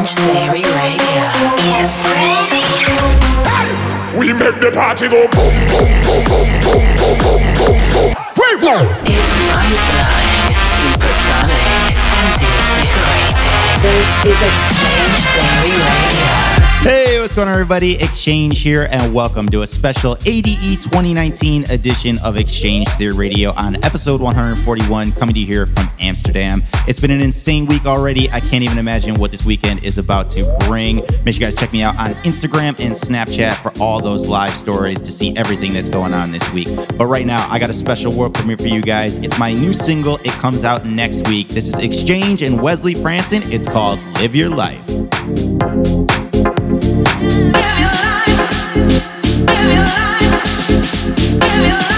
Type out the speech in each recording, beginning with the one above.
X-Change Theory Radio. Get ready. We make the party go boom, boom, boom, boom, boom, boom, boom, boom, boom. We go. It's mind-blowing, supersonic, and invigorating. This is X-Change Theory Radio. What's going on, everybody? X-Change here, and welcome to a special ADE 2019 edition of X-Change Theory Radio on episode 141, coming to you here from Amsterdam. It's been an insane week already. I can't even imagine what this weekend is about to bring. Make sure you guys check me out on Instagram and Snapchat for all those live stories to see everything that's going on this week. But right now, I got a special world premiere for you guys. It's my new single. It comes out next week. This is X-Change and Wesley Fransen. It's called Live Your Life. Give your life. Give your life.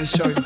me show you.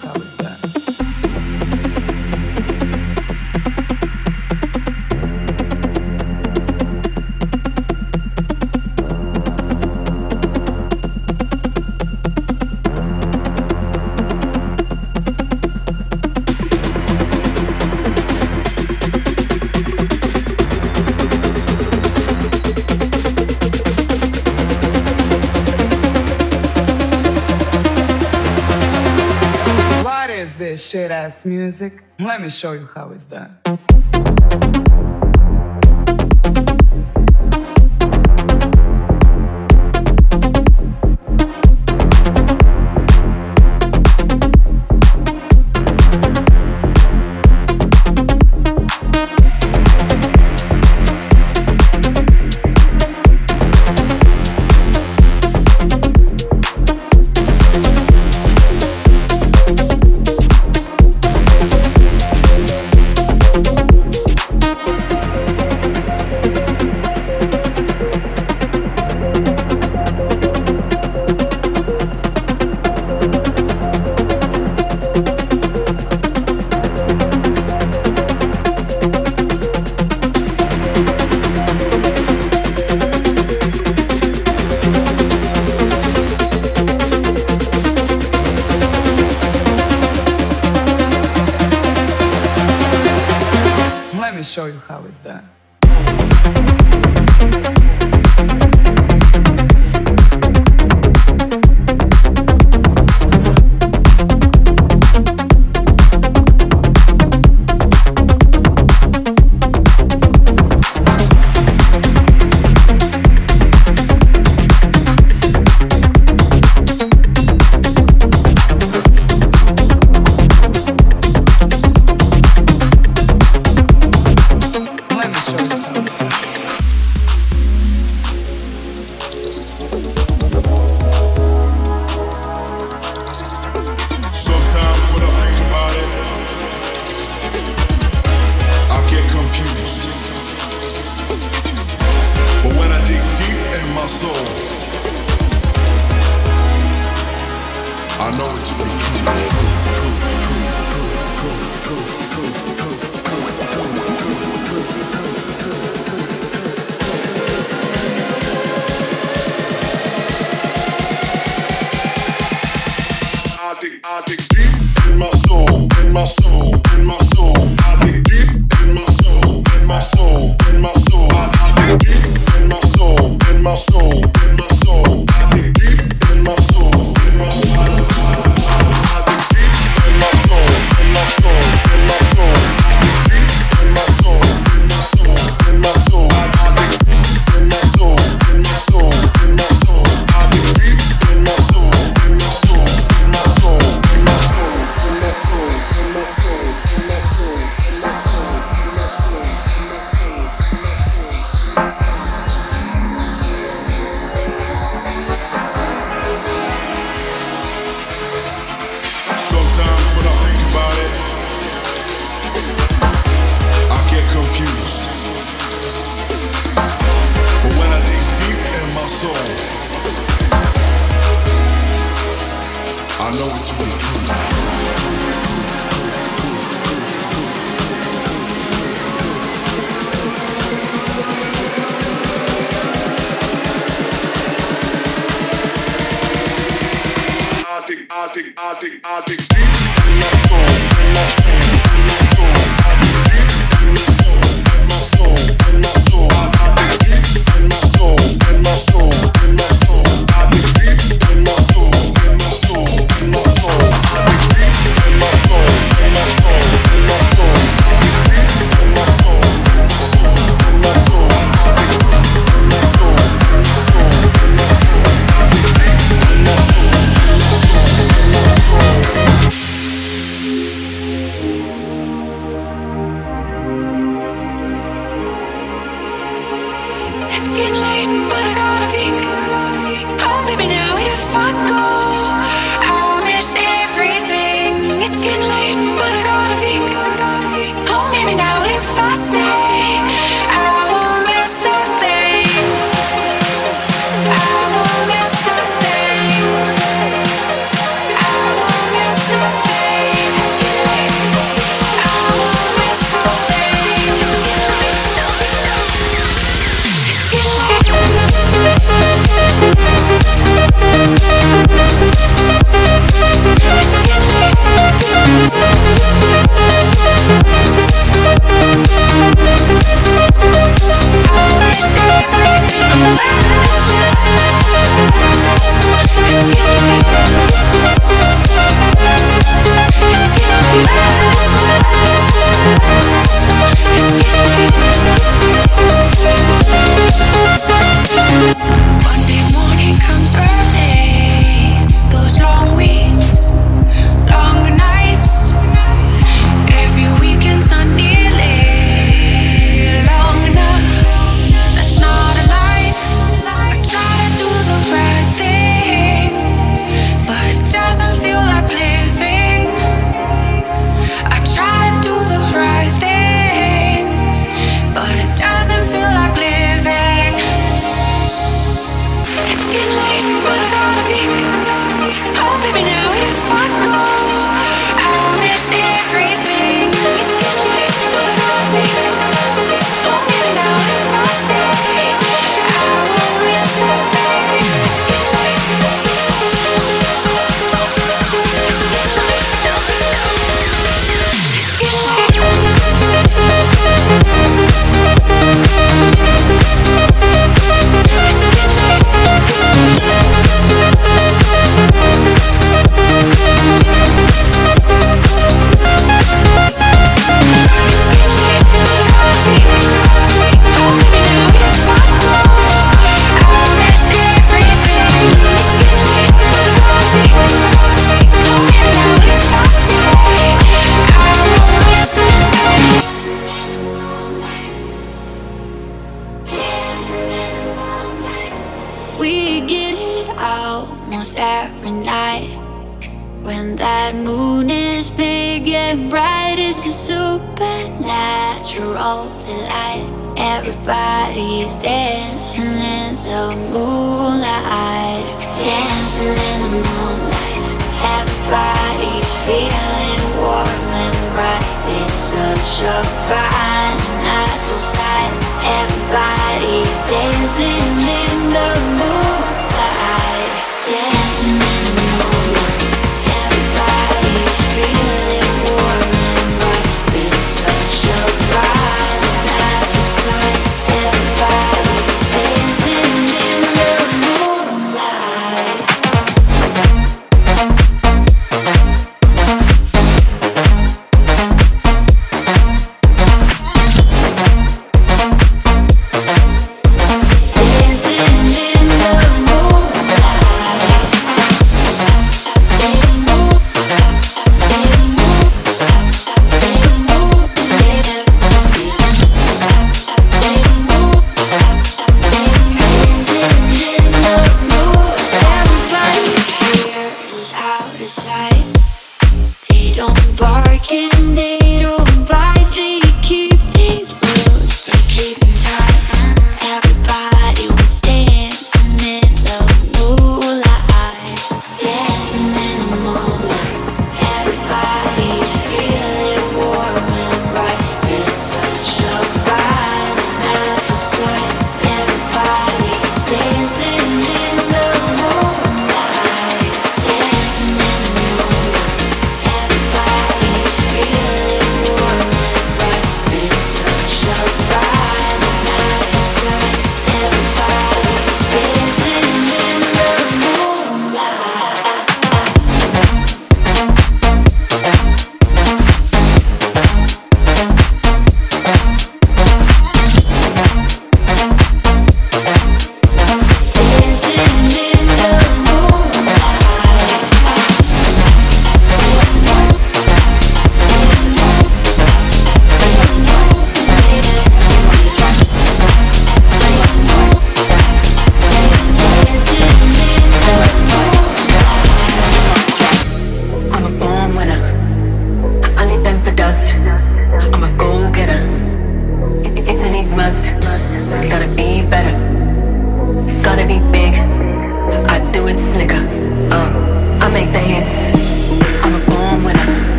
Music? Let me show you how it's done. out the light. Everybody's dancing in the moonlight. Dancing in the moonlight. Everybody's feeling warm and bright. It's such a fine night sight. Everybody's dancing in the moonlight.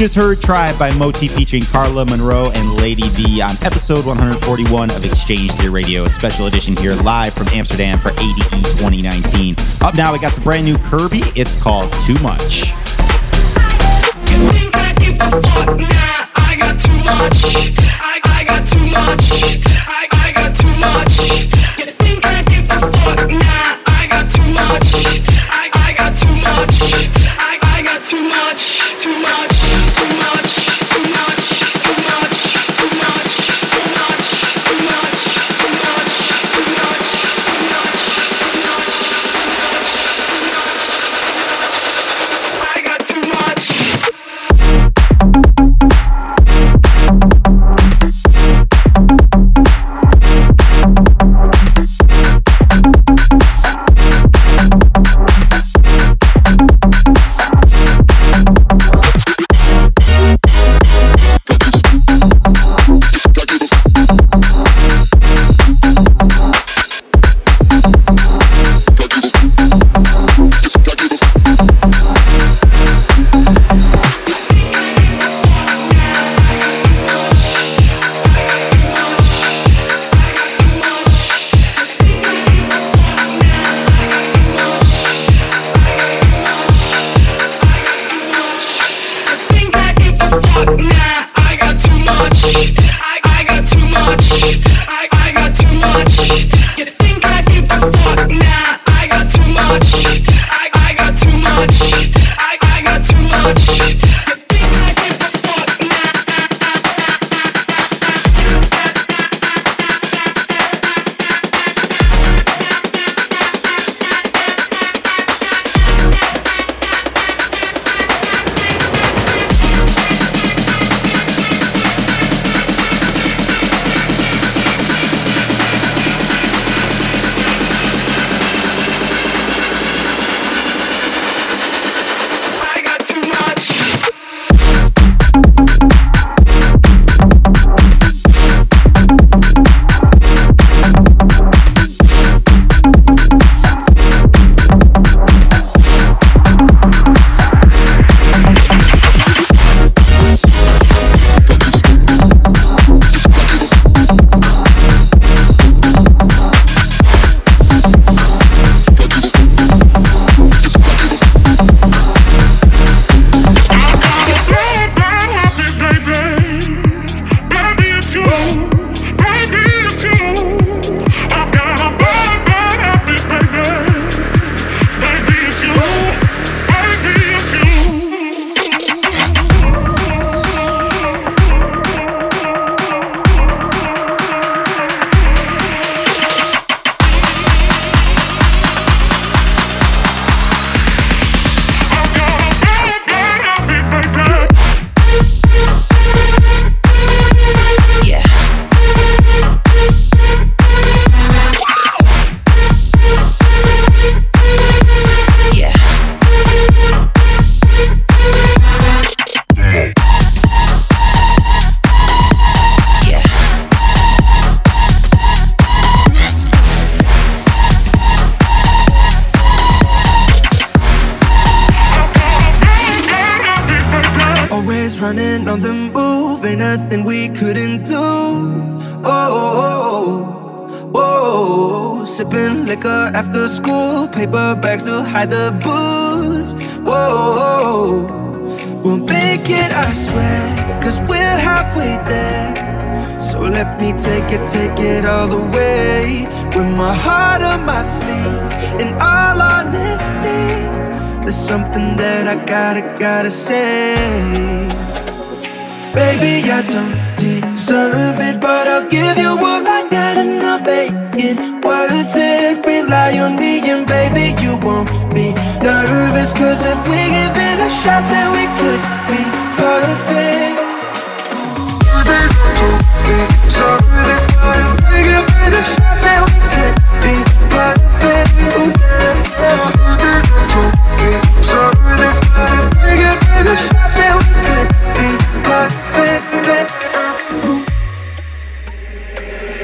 just heard Tribe by Moti featuring Carla Monro and Lady Bee on episode 141 of X-Change Theory Radio, a special edition here live from Amsterdam for ADE 2019. Up now, we got some brand new Curbi. It's called Too Much. I got too much. I, I got too much. I, I got too much.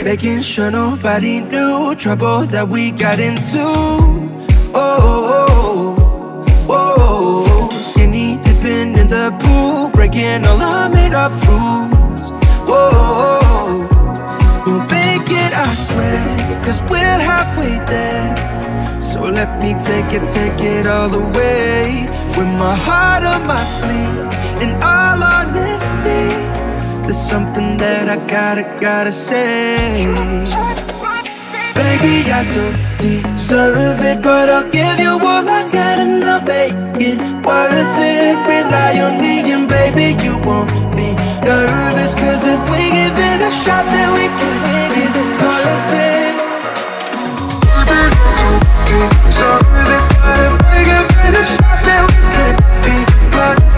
Making sure nobody knew trouble that we got into. Oh, oh, oh, oh. skinny dipping in the pool, breaking all our made up rules. Oh, oh, oh, we'll make it, I swear, cause we're halfway there. So let me take it, take it all the way With my heart on my sleeve, in all honesty there's something that I gotta, gotta say. Baby, I don't deserve it, but I'll give you all I got and I'll make it worth it. Rely on me, and baby, you won't be nervous. Cause if we give it a shot, then we could be perfect. If we give it but if we give it a shot, then we could be perfect.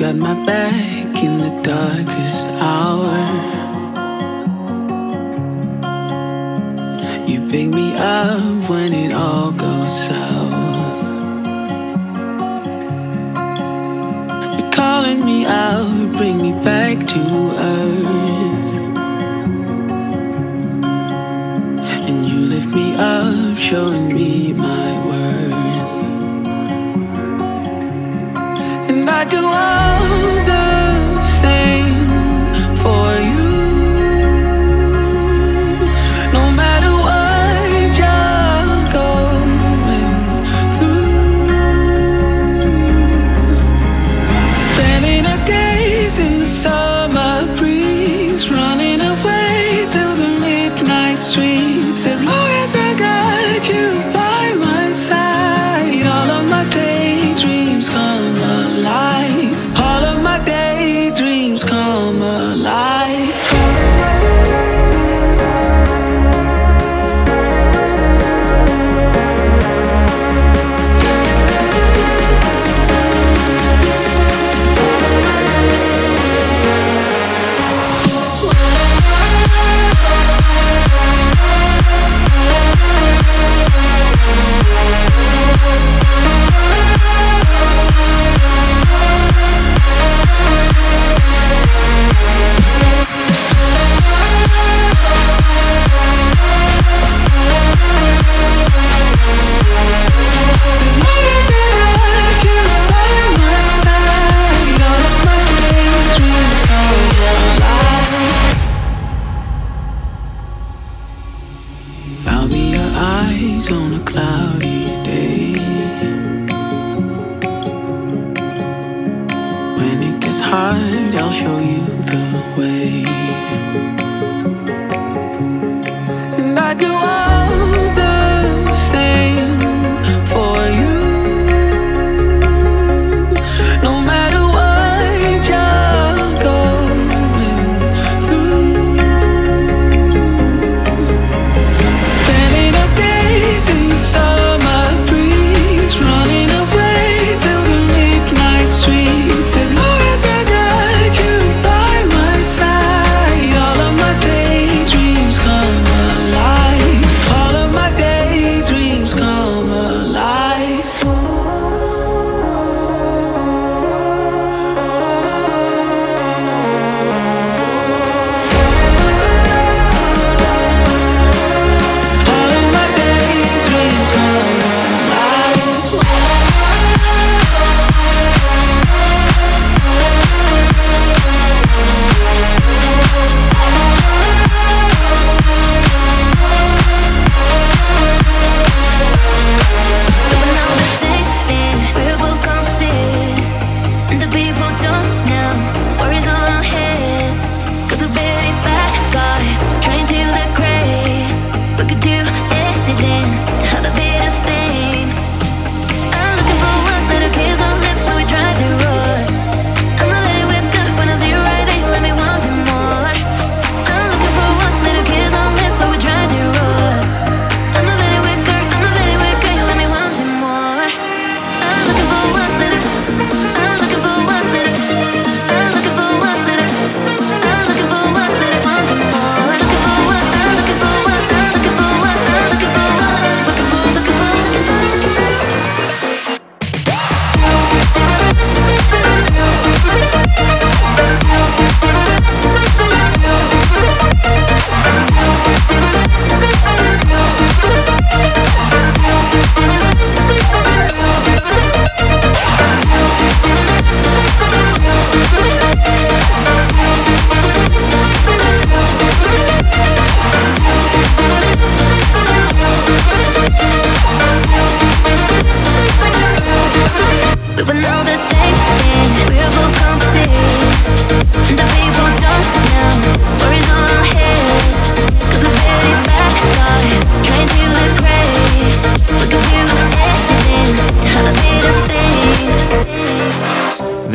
Got my back in the darkest back to earth. And you lift me up, showing me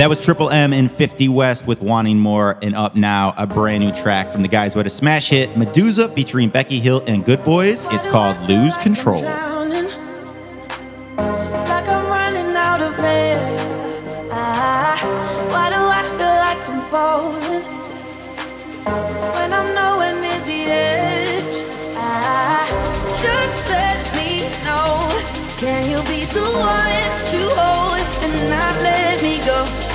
That was Triple M in Fiftee West with Wanting More and Up Now, a brand new track from the guys who had a smash hit, Meduza, featuring Becky Hill and Goodboys. It's called Lose Control. Ah, ah, Can you be the one to hold and not let me go?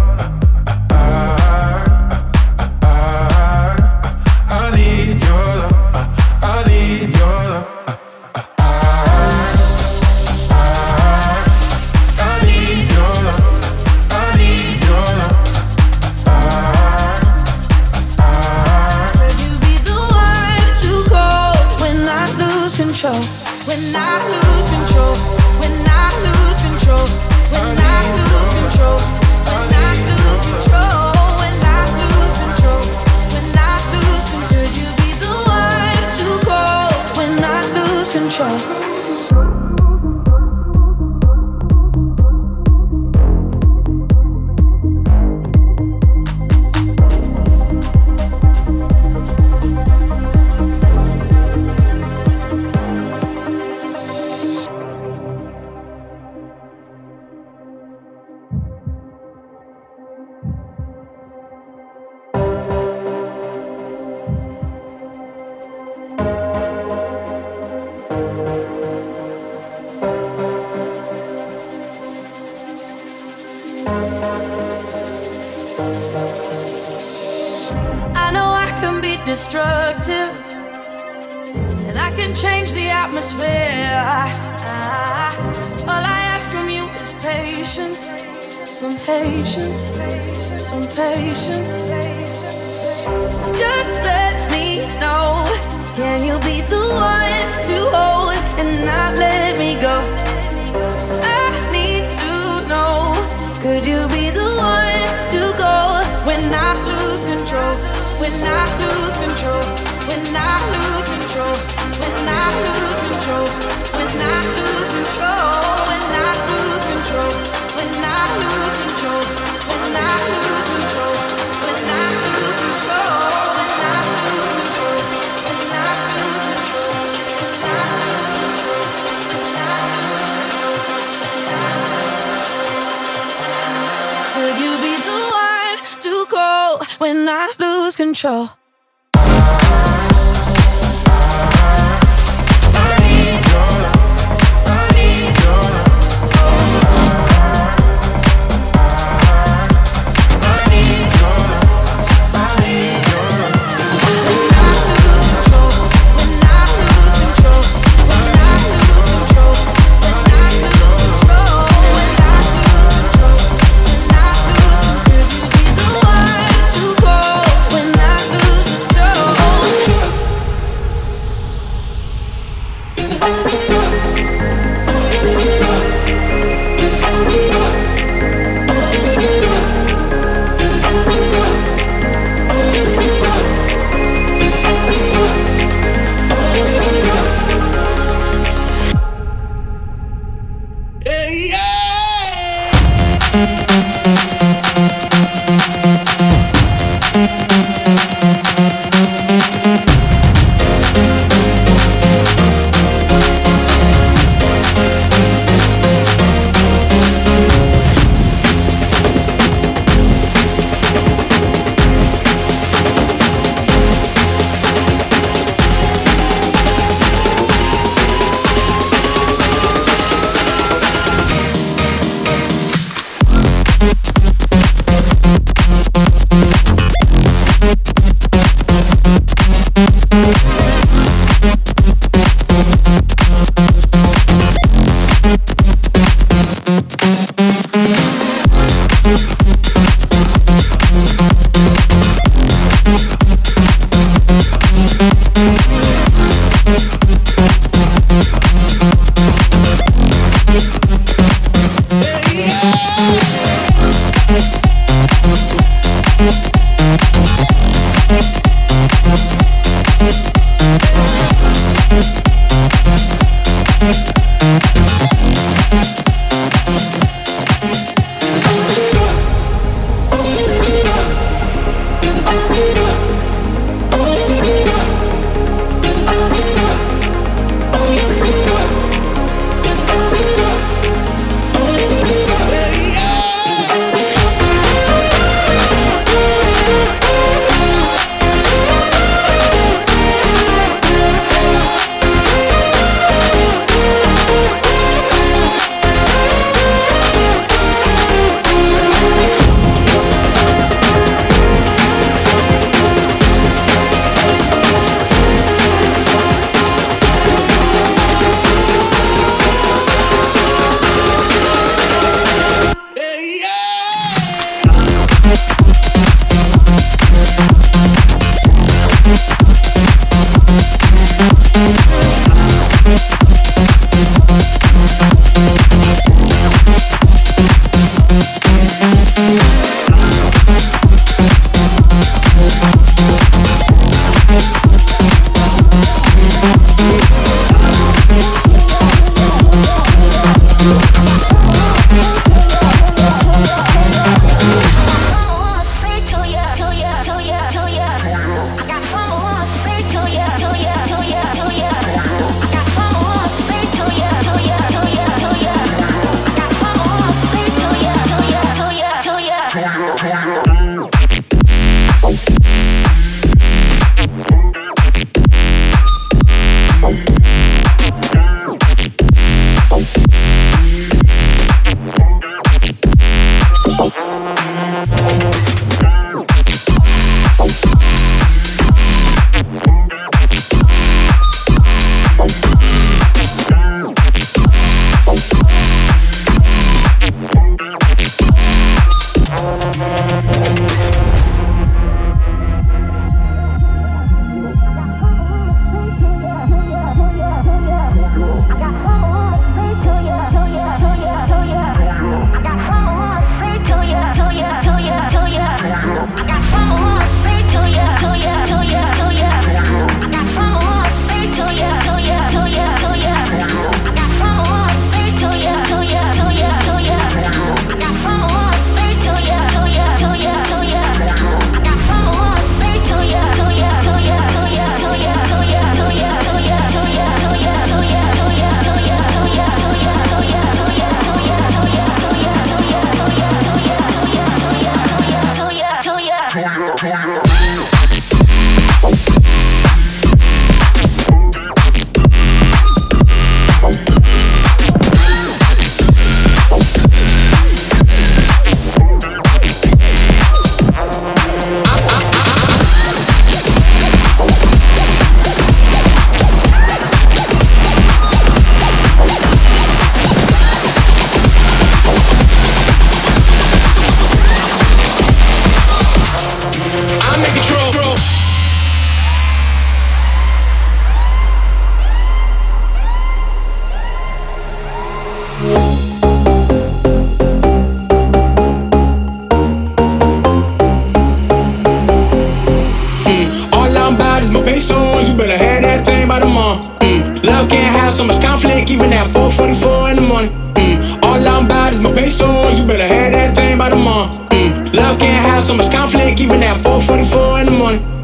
so much conflict, even at 4:44 in the morning.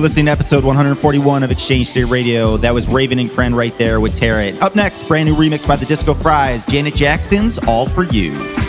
listening to episode 141 of X-Change Theory Radio. That was Raven and Kreyn right there with Tear It. Up next, brand new remix by the Disco Fries, Janet Jackson's All For You.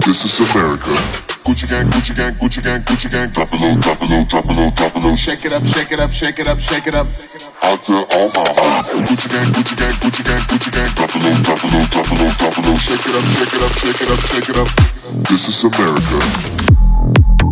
This is America. Gucci gang, Gucci gang, Gucci gang, Gucci gang. Drop it low, drop it low, drop it low, drop it low. Shake it up, shake it up, shake it up, shake it up. Out to all my hoes. Gucci gang, Gucci gang, Gucci gang, Gucci gang. Drop it low, drop it low, drop it low, drop it low. Shake it up, shake it up, shake it up, shake it up. This is America.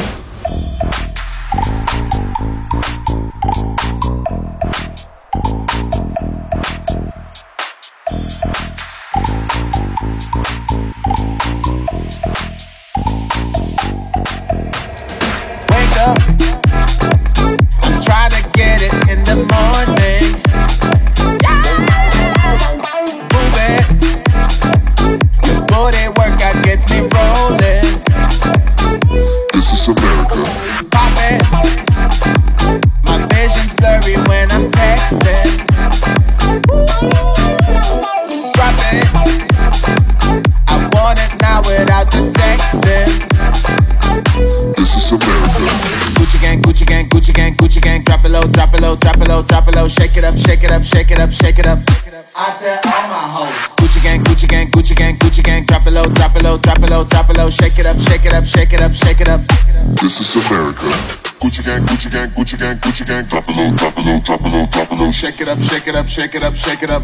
America. Gucci gang, Gucci gang, Gucci gang, Gucci gang. Drop it low, drop it low, drop it low, drop it low. Shake it up, shake it up, shake it up, shake it up.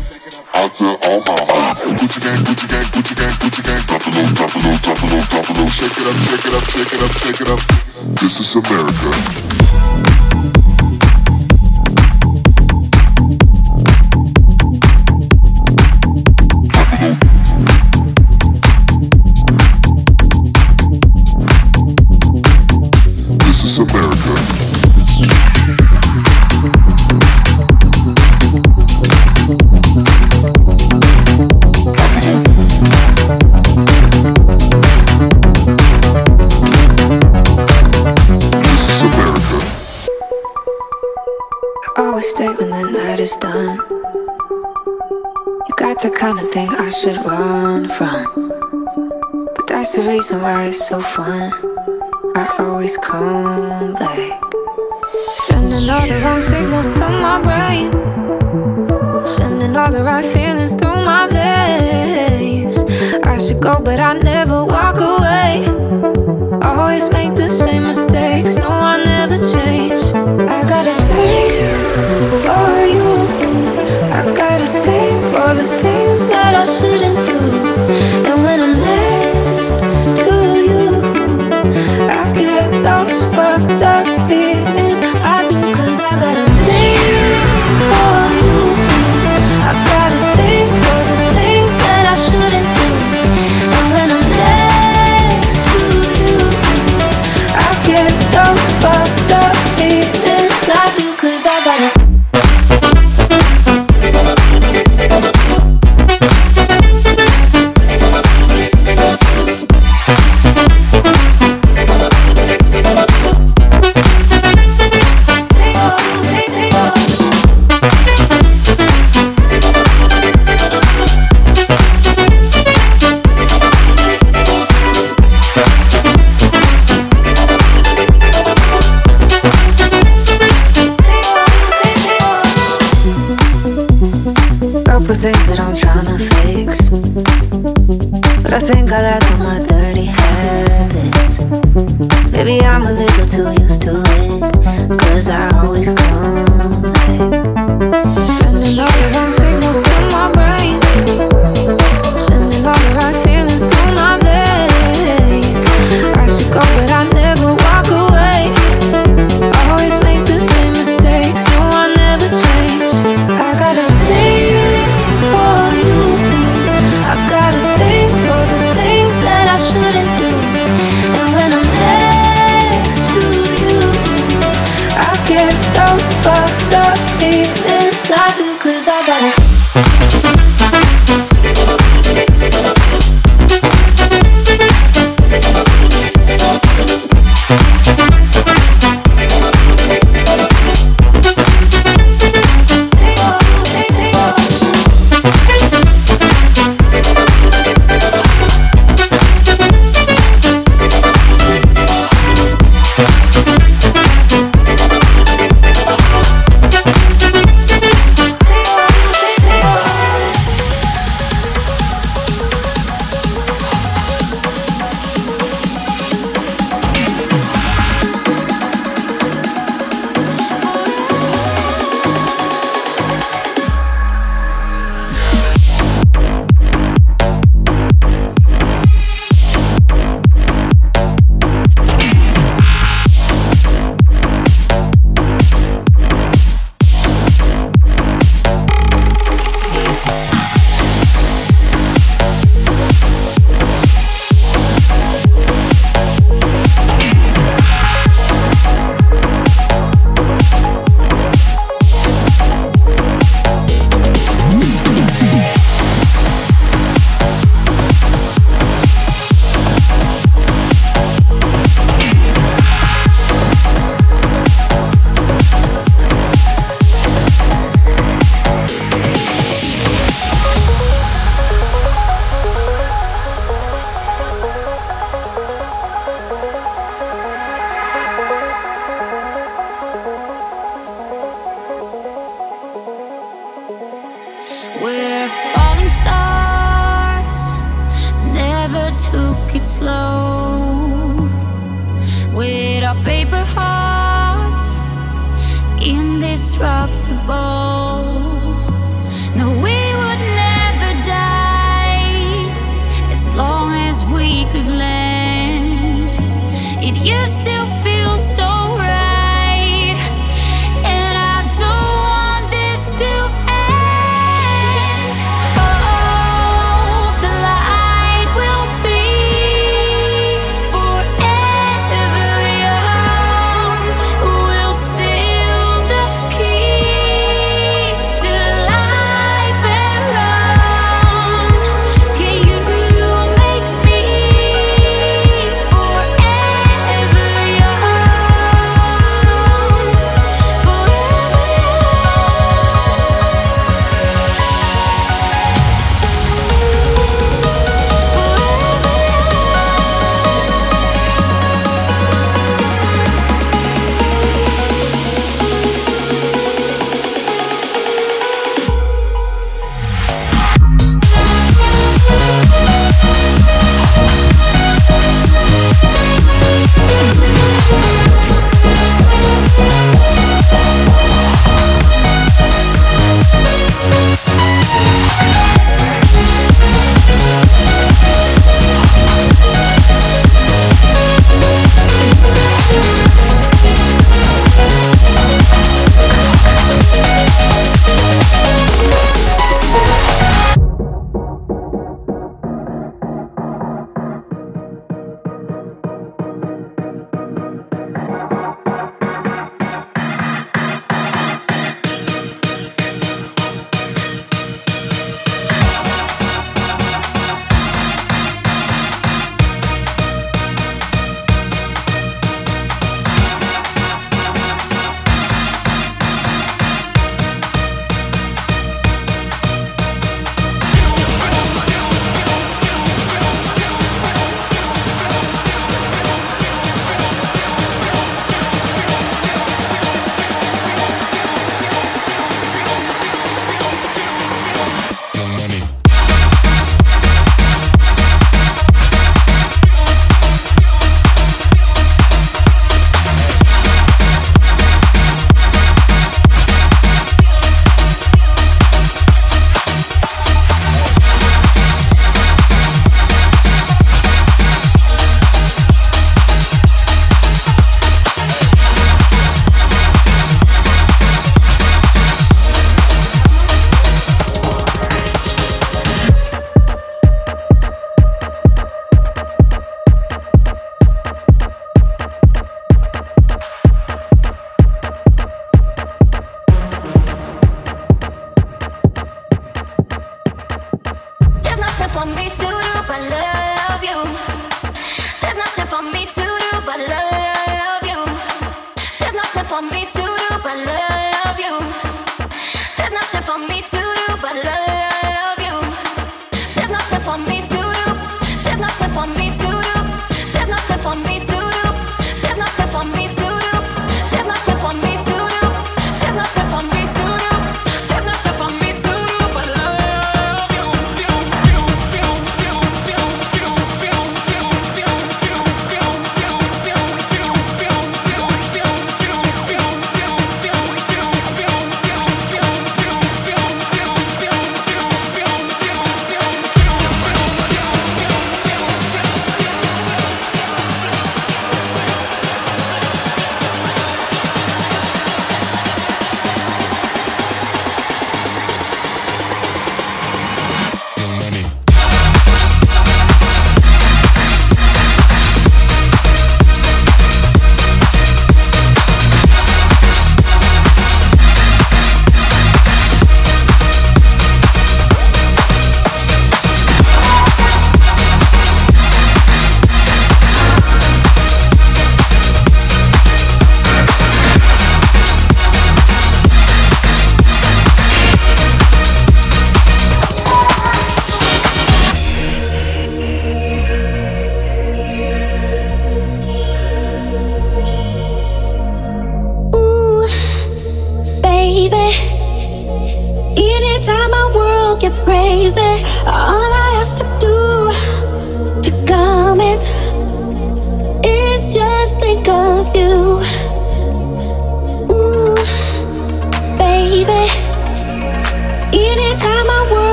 Out to all my hoes. Gucci gang, Gucci gang, Gucci gang, Gucci gang. Drop it low, drop it low, drop it low, drop it low. Shake it up, shake it up, shake it up, shake it up. This is America. Got the kind of thing I should run from. But that's the reason why it's so fun. I always come back. Sending all the wrong signals to my brain. Sending all the right feelings through my veins. I should go, but I never walk away. Always make the same mistakes. No, I never change. I got a thing for you. I got a thing for the things that I shouldn't do.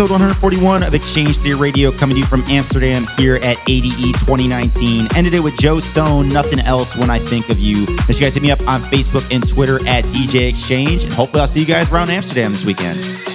Episode 141 of X-Change Theory Radio, coming to you from Amsterdam here at ADE 2019. Ended it with Joe Stone, Nothing Else When I Think of You. Make sure you guys hit me up on Facebook and Twitter at DJ X-Change. And hopefully I'll see you guys around Amsterdam this weekend.